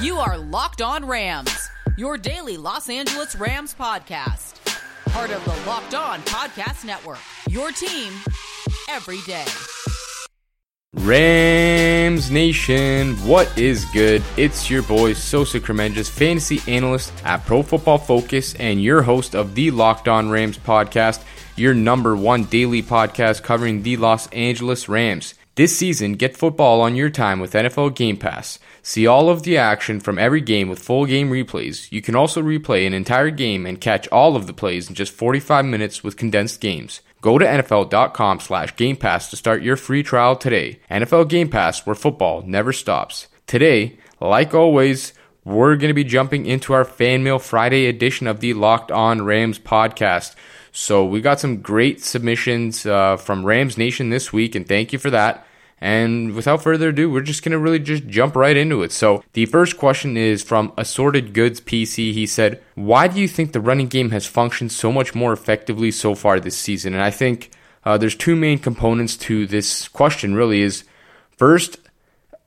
You are Locked On Rams, your daily Los Angeles Rams podcast. Part of the Locked On Podcast Network. Your team every day. Rams Nation, what is good? It's your boy Sosa Kremenjas, fantasy analyst at Pro Football Focus, and your host of the Locked On Rams podcast, your number one daily podcast covering the Los Angeles Rams. This season, get football on your time with NFL Game Pass. See all of the action from every game with full game replays. You can also replay an entire game and catch all of the plays in just 45 minutes with condensed games. Go to NFL.com slash Game Pass to start your free trial today. NFL Game Pass, where football never stops. Today, like always, we're going to be jumping into our Fan Mail Friday edition of the Locked On Rams podcast. So we got some great submissions uh, from Rams Nation this week, and thank you for that. And without further ado, we're just going to really just jump right into it. So, the first question is from Assorted Goods PC. He said, Why do you think the running game has functioned so much more effectively so far this season? And I think uh, there's two main components to this question, really, is first,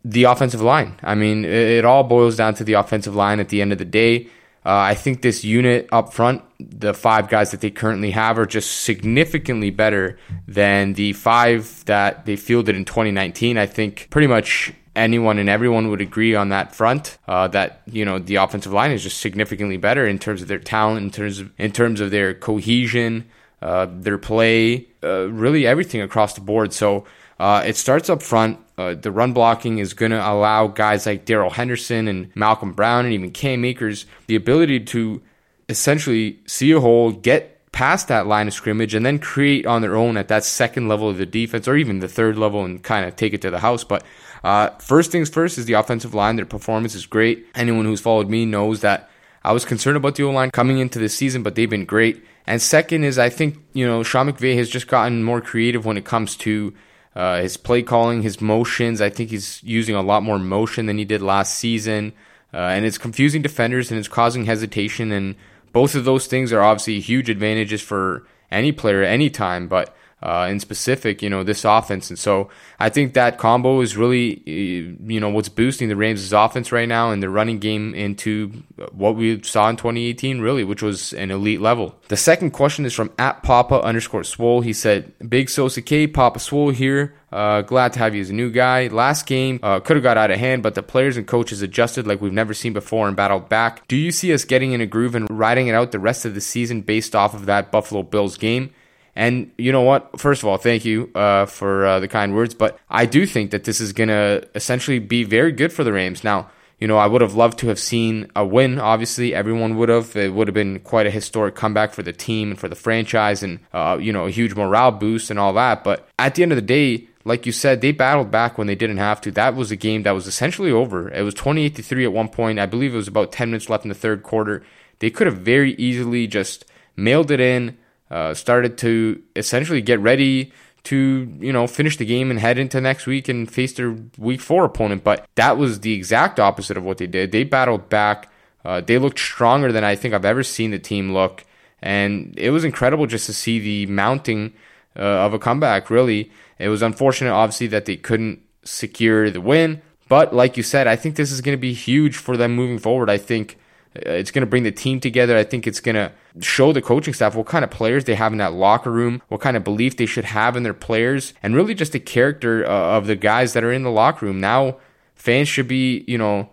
the offensive line. I mean, it, it all boils down to the offensive line at the end of the day. Uh, I think this unit up front, the five guys that they currently have, are just significantly better than the five that they fielded in 2019. I think pretty much anyone and everyone would agree on that front uh, that you know the offensive line is just significantly better in terms of their talent, in terms of in terms of their cohesion, uh, their play, uh, really everything across the board. So uh, it starts up front. Uh, the run blocking is going to allow guys like Darrell Henderson and Malcolm Brown and even Cam Akers the ability to essentially see a hole, get past that line of scrimmage, and then create on their own at that second level of the defense or even the third level and kind of take it to the house. But uh, first things first is the offensive line. Their performance is great. Anyone who's followed me knows that I was concerned about the O line coming into this season, but they've been great. And second is I think, you know, Sean McVay has just gotten more creative when it comes to uh, his play calling, his motions. I think he's using a lot more motion than he did last season. Uh, and it's confusing defenders and it's causing hesitation. And both of those things are obviously huge advantages for any player at any time. But uh, in specific, you know, this offense. And so I think that combo is really, you know, what's boosting the Rams' offense right now and the running game into what we saw in 2018, really, which was an elite level. The second question is from at Papa underscore Swole. He said, Big Sosa K, Papa Swole here. Uh, glad to have you as a new guy. Last game uh, could have got out of hand, but the players and coaches adjusted like we've never seen before and battled back. Do you see us getting in a groove and riding it out the rest of the season based off of that Buffalo Bills game? And you know what? First of all, thank you uh, for uh, the kind words. But I do think that this is going to essentially be very good for the Rams. Now, you know, I would have loved to have seen a win. Obviously, everyone would have. It would have been quite a historic comeback for the team and for the franchise, and uh, you know, a huge morale boost and all that. But at the end of the day, like you said, they battled back when they didn't have to. That was a game that was essentially over. It was 28 to 3 at one point. I believe it was about 10 minutes left in the third quarter. They could have very easily just mailed it in, uh, started to essentially get ready to you know finish the game and head into next week and face their week four opponent. But that was the exact opposite of what they did. They battled back. Uh, they looked stronger than I think I've ever seen the team look, and it was incredible just to see the mounting uh, of a comeback. Really, it was unfortunate, obviously, that they couldn't secure the win. But like you said, I think this is going to be huge for them moving forward. I think it's going to bring the team together. I think it's going to show the coaching staff what kind of players they have in that locker room, what kind of belief they should have in their players, and really just the character uh, of the guys that are in the locker room. Now, fans should be, you know,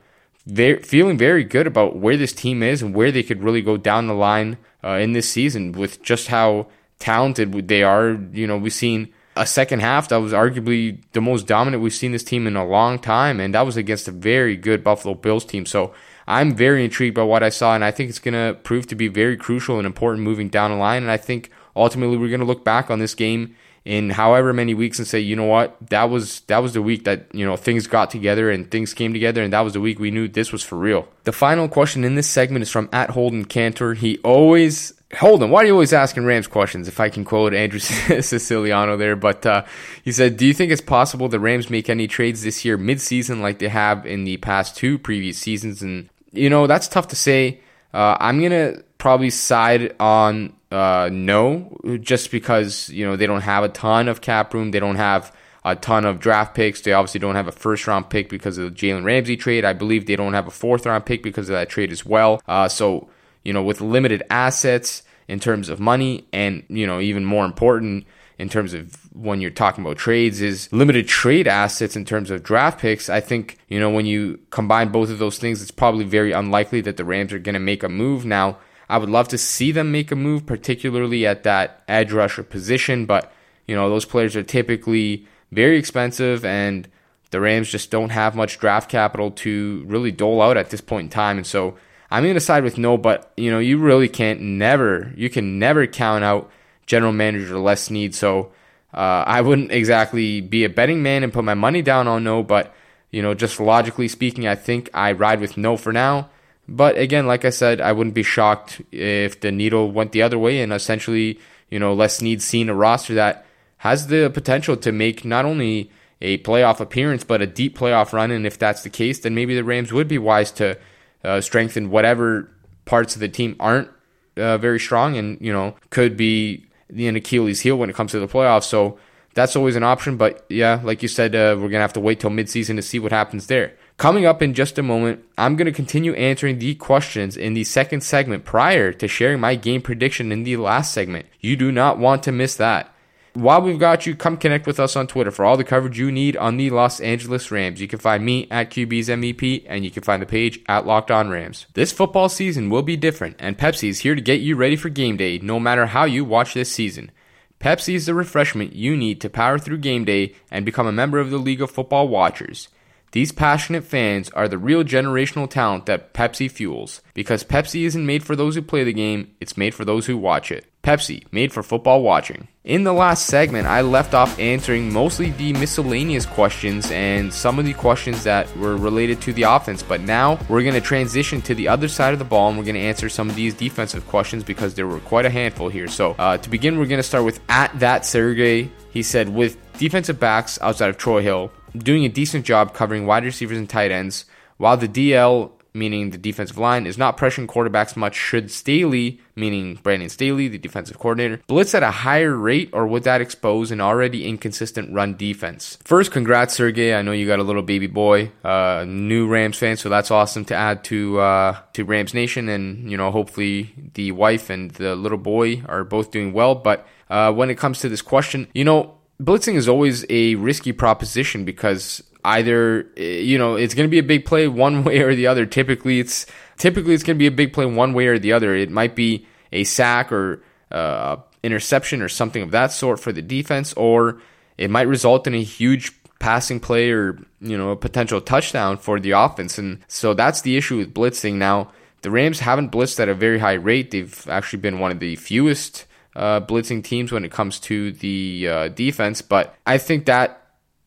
very, feeling very good about where this team is and where they could really go down the line uh, in this season with just how talented they are. You know, we've seen a second half that was arguably the most dominant we've seen this team in a long time, and that was against a very good Buffalo Bills team. So I'm very intrigued by what I saw, and I think it's going to prove to be very crucial and important moving down the line. And I think ultimately we're going to look back on this game in however many weeks and say, you know what, that was that was the week that you know things got together and things came together, and that was the week we knew this was for real. The final question in this segment is from at Holden Cantor. He always Holden, why are you always asking Rams questions? If I can quote Andrew Siciliano there, but uh, he said, "Do you think it's possible the Rams make any trades this year midseason like they have in the past two previous seasons?" And you know, that's tough to say. Uh, I'm to probably side on uh, no, just because, you know, they don't have a ton of cap room. They don't have a ton of draft picks. They obviously don't have a first round pick because of the Jalen Ramsey trade. I believe they don't have a fourth round pick because of that trade as well. Uh, so, you know, with limited assets in terms of money and, you know, even more important, in terms of when you're talking about trades is limited trade assets in terms of draft picks. I think, you know, when you combine both of those things, it's probably very unlikely that the Rams are going to make a move. Now, I would love to see them make a move, particularly at that edge rusher position, but, you know, those players are typically very expensive and the Rams just don't have much draft capital to really dole out at this point in time. And so I'm going to side with no, but, you know, you really can't never, you can never count out general manager Les Snead. So uh, I wouldn't exactly be a betting man and put my money down on no, but you know, just logically speaking, I think I ride with no for now. But again, like I said, I wouldn't be shocked if the needle went the other way and essentially, you know, Les Snead seen a roster that has the potential to make not only a playoff appearance, but a deep playoff run. And if that's the case, then maybe the Rams would be wise to uh, strengthen whatever parts of the team aren't uh, very strong and, you know, could be the Achilles heel when it comes to the playoffs. So that's always an option. But yeah, like you said, uh, we're gonna have to wait till midseason to see what happens there. Coming up in just a moment, I'm going to continue answering the questions in the second segment prior to sharing my game prediction in the last segment. You do not want to miss that. While we've got you, come connect with us on Twitter for all the coverage you need on the Los Angeles Rams. You can find me at QB's MVP, and you can find the page at Locked On Rams. This football season will be different, and Pepsi is here to get you ready for game day, no matter how you watch this season. Pepsi is the refreshment you need to power through game day and become a member of the League of Football Watchers. These passionate fans are the real generational talent that Pepsi fuels. Because Pepsi isn't made for those who play the game, it's made for those who watch it. Pepsi, made for football watching. In the last segment, I left off answering mostly the miscellaneous questions and some of the questions that were related to the offense, but now we're going to transition to the other side of the ball and we're going to answer some of these defensive questions because there were quite a handful here. So, uh, to begin, we're going to start with at that Sergey. He said, with defensive backs outside of Troy Hill, doing a decent job covering wide receivers and tight ends, while the DL, meaning the defensive line, is not pressuring quarterbacks much. Should Staley, meaning Brandon Staley, the defensive coordinator, blitz at a higher rate, or would that expose an already inconsistent run defense? First, congrats, Sergey. I know you got a little baby boy, uh, new Rams fan, so that's awesome to add to uh, to Rams Nation, and you know, hopefully the wife and the little boy are both doing well. But uh, when it comes to this question, you know blitzing is always a risky proposition because either you know it's going to be a big play one way or the other. Typically, it's typically it's going to be a big play one way or the other. It might be a sack or uh, interception or something of that sort for the defense, or it might result in a huge passing play or you know a potential touchdown for the offense. And so that's the issue with blitzing. Now the Rams haven't blitzed at a very high rate. They've actually been one of the fewest uh, blitzing teams when it comes to the uh, defense, but I think that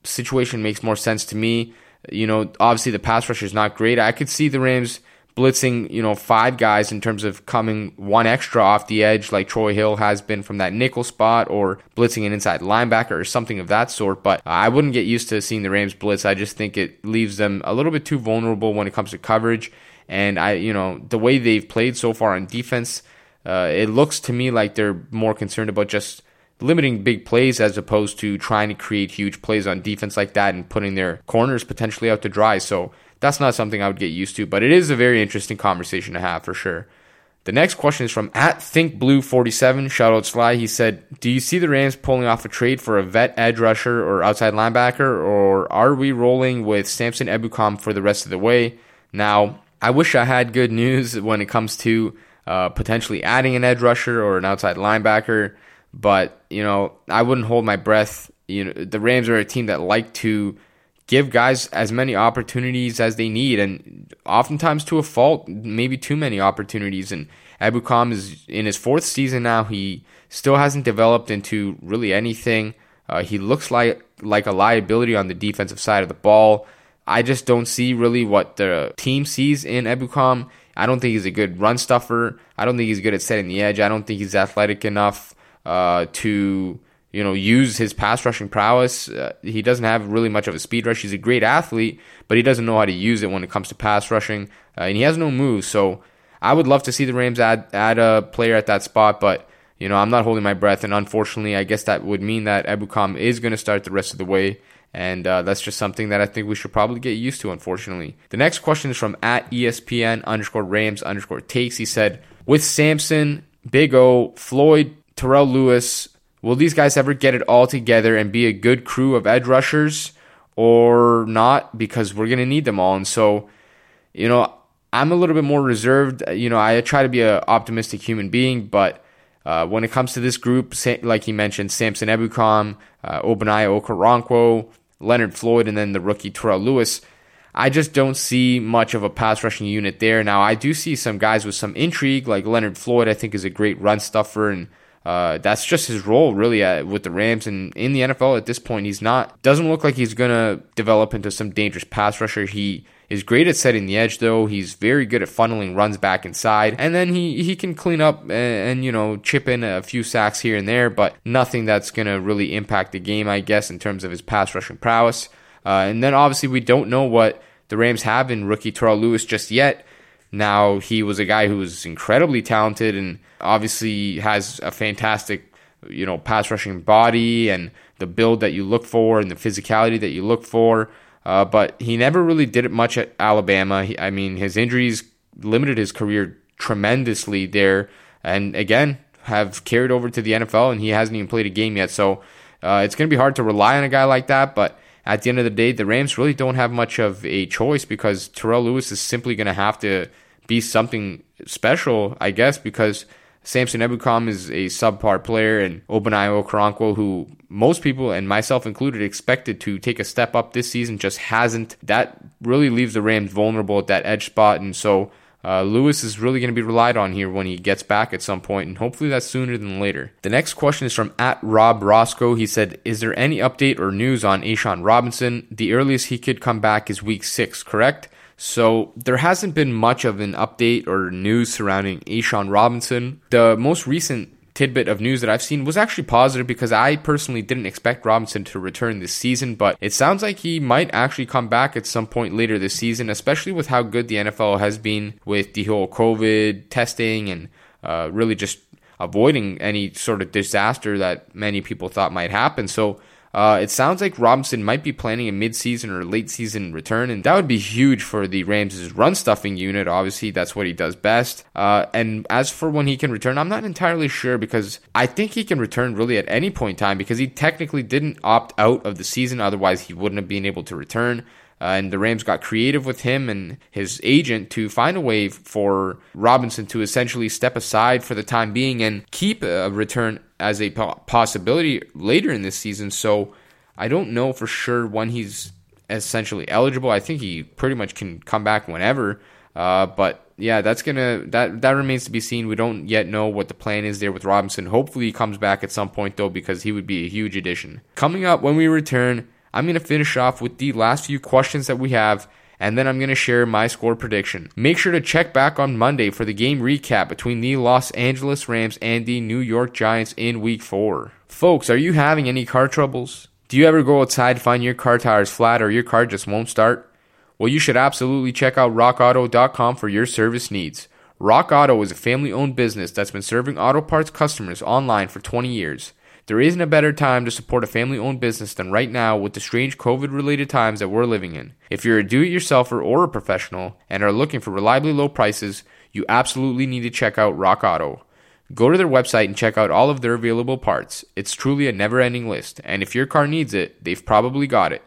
situation makes more sense to me. You know, obviously the pass rush is not great. I could see the Rams blitzing, you know, five guys in terms of coming one extra off the edge, like Troy Hill has been from that nickel spot, or blitzing an inside linebacker or something of that sort. But I wouldn't get used to seeing the Rams blitz. I just think it leaves them a little bit too vulnerable when it comes to coverage. And I, you know, the way they've played so far on defense, uh, it looks to me like they're more concerned about just limiting big plays as opposed to trying to create huge plays on defense like that and putting their corners potentially out to dry. So that's not something I would get used to, but it is a very interesting conversation to have for sure. The next question is from at ThinkBlue47. Shout out Sly. He said, Do you see the Rams pulling off a trade for a vet edge rusher or outside linebacker, or are we rolling with Samson Ebukam for the rest of the way? Now, I wish I had good news when it comes to uh, potentially adding an edge rusher or an outside linebacker. But you know, I wouldn't hold my breath. You know, the Rams are a team that like to give guys as many opportunities as they need, and oftentimes to a fault, maybe too many opportunities. And Ebukam is in his fourth season now. He still hasn't developed into really anything. Uh, he looks like like a liability on the defensive side of the ball. I just don't see really what the team sees in Ebukam. I don't think he's a good run stuffer. I don't think he's good at setting the edge. I don't think he's athletic enough uh, to you know use his pass rushing prowess. Uh, he doesn't have really much of a speed rush. He's a great athlete, but he doesn't know how to use it when it comes to pass rushing, uh, and he has no moves. So I would love to see the Rams add add a player at that spot, but you know, I'm not holding my breath. And unfortunately, I guess that would mean that Ebukam is going to start the rest of the way. And uh, that's just something that I think we should probably get used to, unfortunately. The next question is from at ESPN underscore Rams underscore takes. He said, with Samson, Big O, Floyd, Terrell Lewis, will these guys ever get it all together and be a good crew of edge rushers or not? Because we're going to need them all. And so, you know, I'm a little bit more reserved. You know, I try to be an optimistic human being, but uh, when it comes to this group, like he mentioned, Samson Ebukam, uh, Ogbonnia Okoronkwo, Leonard Floyd, and then the rookie Terrell Lewis. I just don't see much of a pass rushing unit there. Now, I do see some guys with some intrigue, like Leonard Floyd, I think is a great run stuffer, and uh, that's just his role really at, with the Rams. And in the NFL at this point, he's not, doesn't look like he's to develop into some dangerous pass rusher. He is great at setting the edge, though. He's very good at funneling runs back inside, and then he he can clean up and, and you know chip in a few sacks here and there, but nothing that's gonna really impact the game, I guess, in terms of his pass rushing prowess. Uh, and then obviously we don't know what the Rams have in rookie Terrell Lewis just yet. Now he was a guy who was incredibly talented and obviously has a fantastic, you know, pass rushing body and the build that you look for and the physicality that you look for. Uh, but he never really did it much at Alabama. He, I mean, his injuries limited his career tremendously there, and again have carried over to the NFL, and he hasn't even played a game yet. So uh, it's going to be hard to rely on a guy like that. But at the end of the day, the Rams really don't have much of a choice because Terrell Lewis is simply going to have to be something special, I guess, because Samson Ebukam is a subpar player, and Ogbonnia Okoronkwo, who most people, and myself included, expected to take a step up this season, just hasn't. That really leaves the Rams vulnerable at that edge spot, and so uh, Lewis is really going to be relied on here when he gets back at some point, and hopefully that's sooner than later. The next question is from at Rob Roscoe. He said, "Is there any update or news on A'Shawn Robinson? The earliest he could come back is Week Six, correct?" So there hasn't been much of an update or news surrounding A'Shawn Robinson. The most recent tidbit of news that I've seen was actually positive because I personally didn't expect Robinson to return this season, but it sounds like he might actually come back at some point later this season, especially with how good the NFL has been with the whole COVID testing and uh, really just avoiding any sort of disaster that many people thought might happen. So uh, it sounds like Robinson might be planning a midseason or late season return, and that would be huge for the Rams' run stuffing unit. Obviously, that's what he does best. Uh, and as for when he can return, I'm not entirely sure because I think he can return really at any point in time because he technically didn't opt out of the season, otherwise, he wouldn't have been able to return. Uh, and the Rams got creative with him and his agent to find a way for Robinson to essentially step aside for the time being and keep a return as a possibility later in this season. So I don't know for sure when he's essentially eligible. I think he pretty much can come back whenever. Uh, but yeah, that's gonna that that remains to be seen. We don't yet know what the plan is there with Robinson. Hopefully, he comes back at some point though, because he would be a huge addition. Coming up when we return, I'm going to finish off with the last few questions that we have, and then I'm going to share my score prediction. Make sure to check back on Monday for the game recap between the Los Angeles Rams and the New York Giants in Week 4. Folks, are you having any car troubles? Do you ever go outside to find your car tires flat or your car just won't start? Well, you should absolutely check out rockauto.com for your service needs. Rock Auto is a family owned business that's been serving auto parts customers online for 20 years. There isn't a better time to support a family owned business than right now with the strange COVID related times that we're living in. If you're a do it yourselfer or a professional and are looking for reliably low prices, you absolutely need to check out Rock Auto. Go to their website and check out all of their available parts. It's truly a never ending list, and if your car needs it, they've probably got it.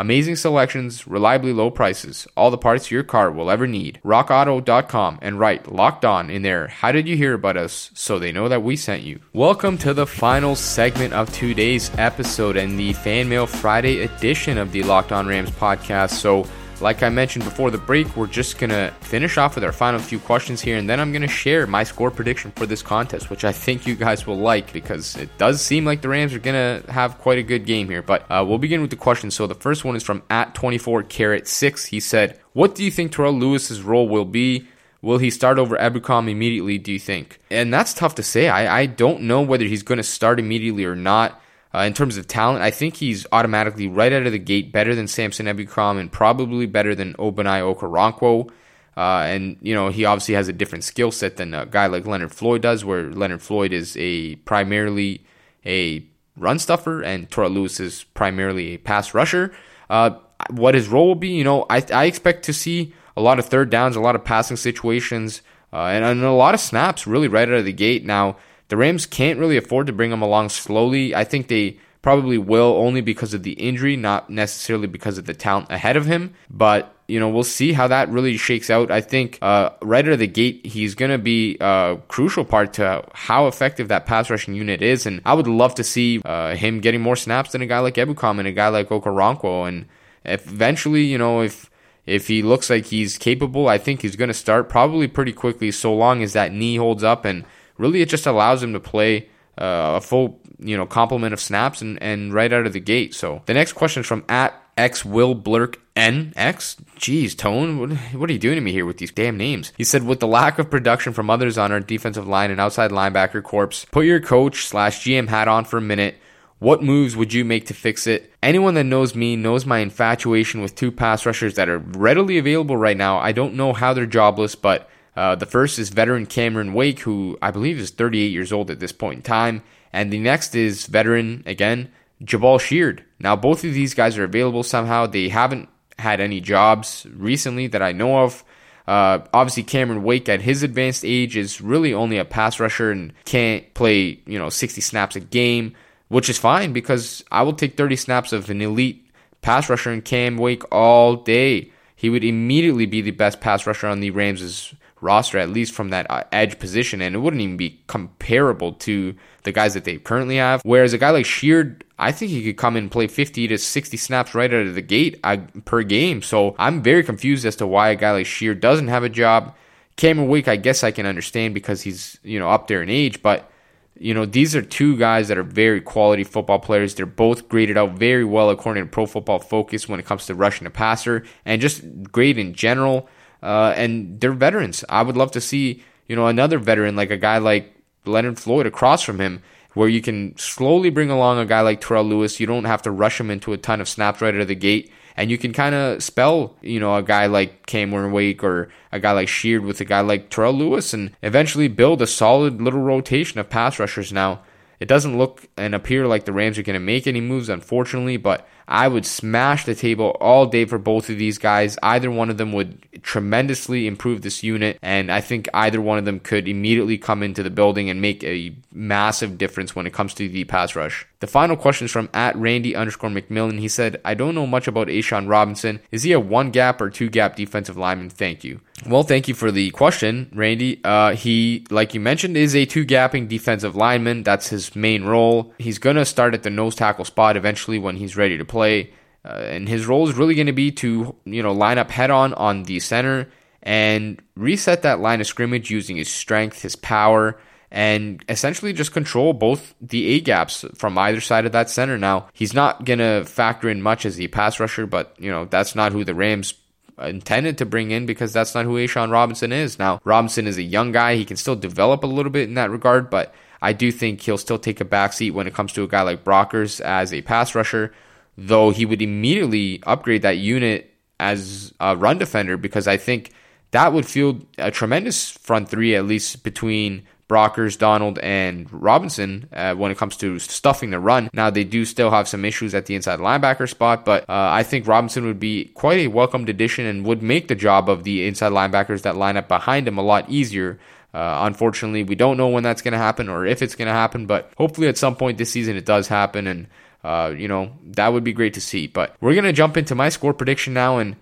Amazing selections, reliably low prices, all the parts your car will ever need. RockAuto.com and write locked on in there. How did you hear about us? So they know that we sent you. Welcome to the final segment of today's episode and the Fan Mail Friday edition of the Locked On Rams podcast. So like I mentioned before the break, we're just going to finish off with our final few questions here, and then I'm going to share my score prediction for this contest, which I think you guys will like because it does seem like the Rams are going to have quite a good game here. But uh, we'll begin with the questions. So the first one is from at 24 carat 6. He said, What do you think Terrell Lewis's role will be? Will he start over Ebukam immediately, do you think? And that's tough to say. I, I don't know whether he's going to start immediately or not. Uh, in terms of talent, I think he's automatically right out of the gate better than Samson Ebukam and probably better than Ogbonnia Okoronkwo. Uh, and you know he obviously has a different skill set than a guy like Leonard Floyd does, where Leonard Floyd is a primarily a run stuffer and Terrell Lewis is primarily a pass rusher. Uh, what his role will be, you know, I, I expect to see a lot of third downs, a lot of passing situations, uh, and, and, a lot of snaps really right out of the gate. Now, the Rams can't really afford to bring him along slowly. I think they probably will only because of the injury, not necessarily because of the talent ahead of him. But you know, we'll see how that really shakes out. I think uh, right out of the gate, he's going to be a crucial part to how effective that pass rushing unit is. And I would love to see uh, him getting more snaps than a guy like Ebukam and a guy like Okoronkwo. And eventually, you know, if if he looks like he's capable, I think he's going to start probably pretty quickly, so long as that knee holds up and really it just allows him to play uh, a full you know complement of snaps and, and right out of the gate. So the next question is from at X Will Blurk N X. Jeez, Tone, what, what are you doing to me here with these damn names? He said, with the lack of production from others on our defensive line and outside linebacker corps, put your coach slash GM hat on for a minute. What moves would you make to fix it? Anyone that knows me knows my infatuation with two pass rushers that are readily available right now. I don't know how they're jobless, but uh, the first is veteran Cameron Wake, who I believe is 38 years old at this point in time. And the next is veteran, again, Jabaal Sheard. Now, both of these guys are available somehow. They haven't had any jobs recently that I know of. Uh, obviously, Cameron Wake at his advanced age is really only a pass rusher and can't play, you know, 60 snaps a game, which is fine because I will take 30 snaps of an elite pass rusher in Cam Wake all day. He would immediately be the best pass rusher on the Rams' roster, at least from that uh, edge position, and it wouldn't even be comparable to the guys that they currently have. Whereas a guy like Sheard, I think he could come in and play 50 to 60 snaps right out of the gate uh, per game. So I'm very confused as to why a guy like Sheard doesn't have a job. Cameron Wake, I guess I can understand because he's you know up there in age, but you know these are two guys that are very quality football players. They're both graded out very well according to Pro Football Focus when it comes to rushing a passer and just great in general uh, and they're veterans. I would love to see you know another veteran like a guy like Leonard Floyd across from him, where you can slowly bring along a guy like Terrell Lewis. You don't have to rush him into a ton of snaps right out of the gate, and you can kind of spell you know a guy like Cameron Wake or a guy like Sheard with a guy like Terrell Lewis, and eventually build a solid little rotation of pass rushers. Now, it doesn't look and appear like the Rams are going to make any moves, unfortunately, but I would smash the table all day for both of these guys. Either one of them would tremendously improve this unit, and I think either one of them could immediately come into the building and make a massive difference when it comes to the pass rush. The final question is from at Randy underscore McMillan. He said, I don't know much about A'Shawn Robinson. Is he a one gap or two gap defensive lineman? Thank you. Well, thank you for the question, Randy. Uh, he, like you mentioned, is a two gapping defensive lineman. That's his main role. He's going to start at the nose tackle spot eventually when he's ready to play. Uh, and his role is really going to be to, you know, line up head on on the center and reset that line of scrimmage using his strength, his power, and essentially just control both the A gaps from either side of that center. Now, he's not going to factor in much as the pass rusher, but, you know, that's not who the Rams intended to bring in because that's not who A'Shawn Robinson is. Now, Robinson is a young guy. He can still develop a little bit in that regard, but I do think he'll still take a backseat when it comes to a guy like Brockers as a pass rusher, though he would immediately upgrade that unit as a run defender because I think that would field a tremendous front three, at least between Brockers, Donald, and Robinson uh, when it comes to stuffing the run. Now, they do still have some issues at the inside linebacker spot, but uh, I think Robinson would be quite a welcomed addition and would make the job of the inside linebackers that line up behind him a lot easier. Uh, unfortunately, we don't know when that's going to happen or if it's going to happen, but hopefully at some point this season it does happen, and uh, you know that would be great to see. But we're going to jump into my score prediction now, and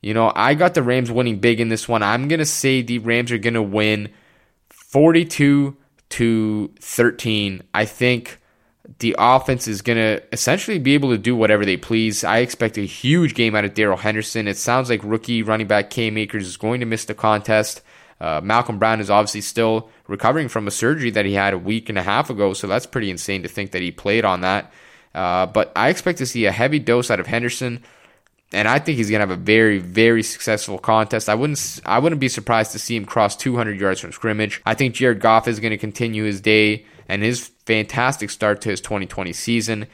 you know I got the Rams winning big in this one. I'm going to say the Rams are going to win 42 to 13. I think the offense is going to essentially be able to do whatever they please. I expect a huge game out of Darrell Henderson. It sounds like rookie running back Cam Akers is going to miss the contest. Uh, Malcolm Brown is obviously still recovering from a surgery that he had a week and a half ago, so that's pretty insane to think that he played on that. Uh, but I expect to see a heavy dose out of Henderson and I think he's gonna have a very, very successful contest. I wouldn't, I wouldn't be surprised to see him cross 200 yards from scrimmage. I think Jared Goff is gonna continue his day and his fantastic start to his 2020 season.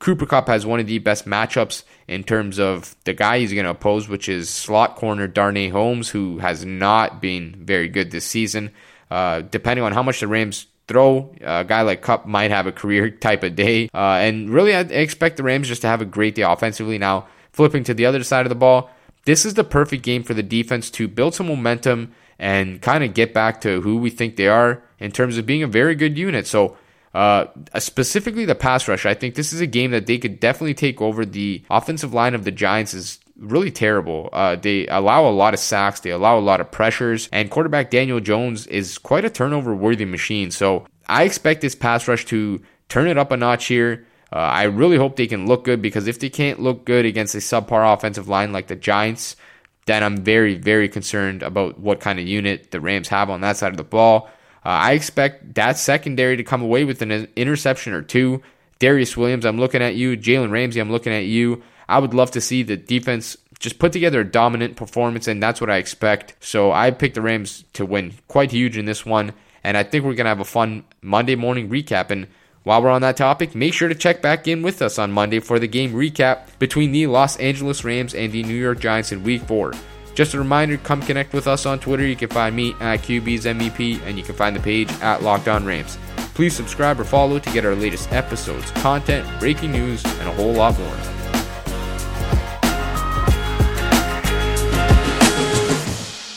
Cooper Kupp has one of the best matchups in terms of the guy he's going to oppose, which is slot corner Darnay Holmes, who has not been very good this season. Uh, depending on how much the Rams throw, a guy like Kupp might have a career type of day. Uh, and really, I expect the Rams just to have a great day offensively. Now, flipping to the other side of the ball, this is the perfect game for the defense to build some momentum and kind of get back to who we think they are in terms of being a very good unit. So, uh, specifically the pass rush, I think this is a game that they could definitely take over. The offensive line of the Giants is really terrible. Uh, they allow a lot of sacks, they allow a lot of pressures, and quarterback Daniel Jones is quite a turnover worthy machine. So I expect this pass rush to turn it up a notch here. Uh, I really hope they can look good because if they can't look good against a subpar offensive line like the Giants, then I'm very, very concerned about what kind of unit the Rams have on that side of the ball. Uh, I expect that secondary to come away with an interception or two. Darious Williams, I'm looking at you. Jalen Ramsey, I'm looking at you. I would love to see the defense just put together a dominant performance, and that's what I expect. So I picked the Rams to win quite huge in this one, and I think we're going to have a fun Monday morning recap. And while we're on that topic, make sure to check back in with us on Monday for the game recap between the Los Angeles Rams and the New York Giants in Week 4. Just a reminder, come connect with us on Twitter. You can find me at QB's MVP, and you can find the page at Locked Rams. Please subscribe or follow to get our latest episodes, content, breaking news, and a whole lot more.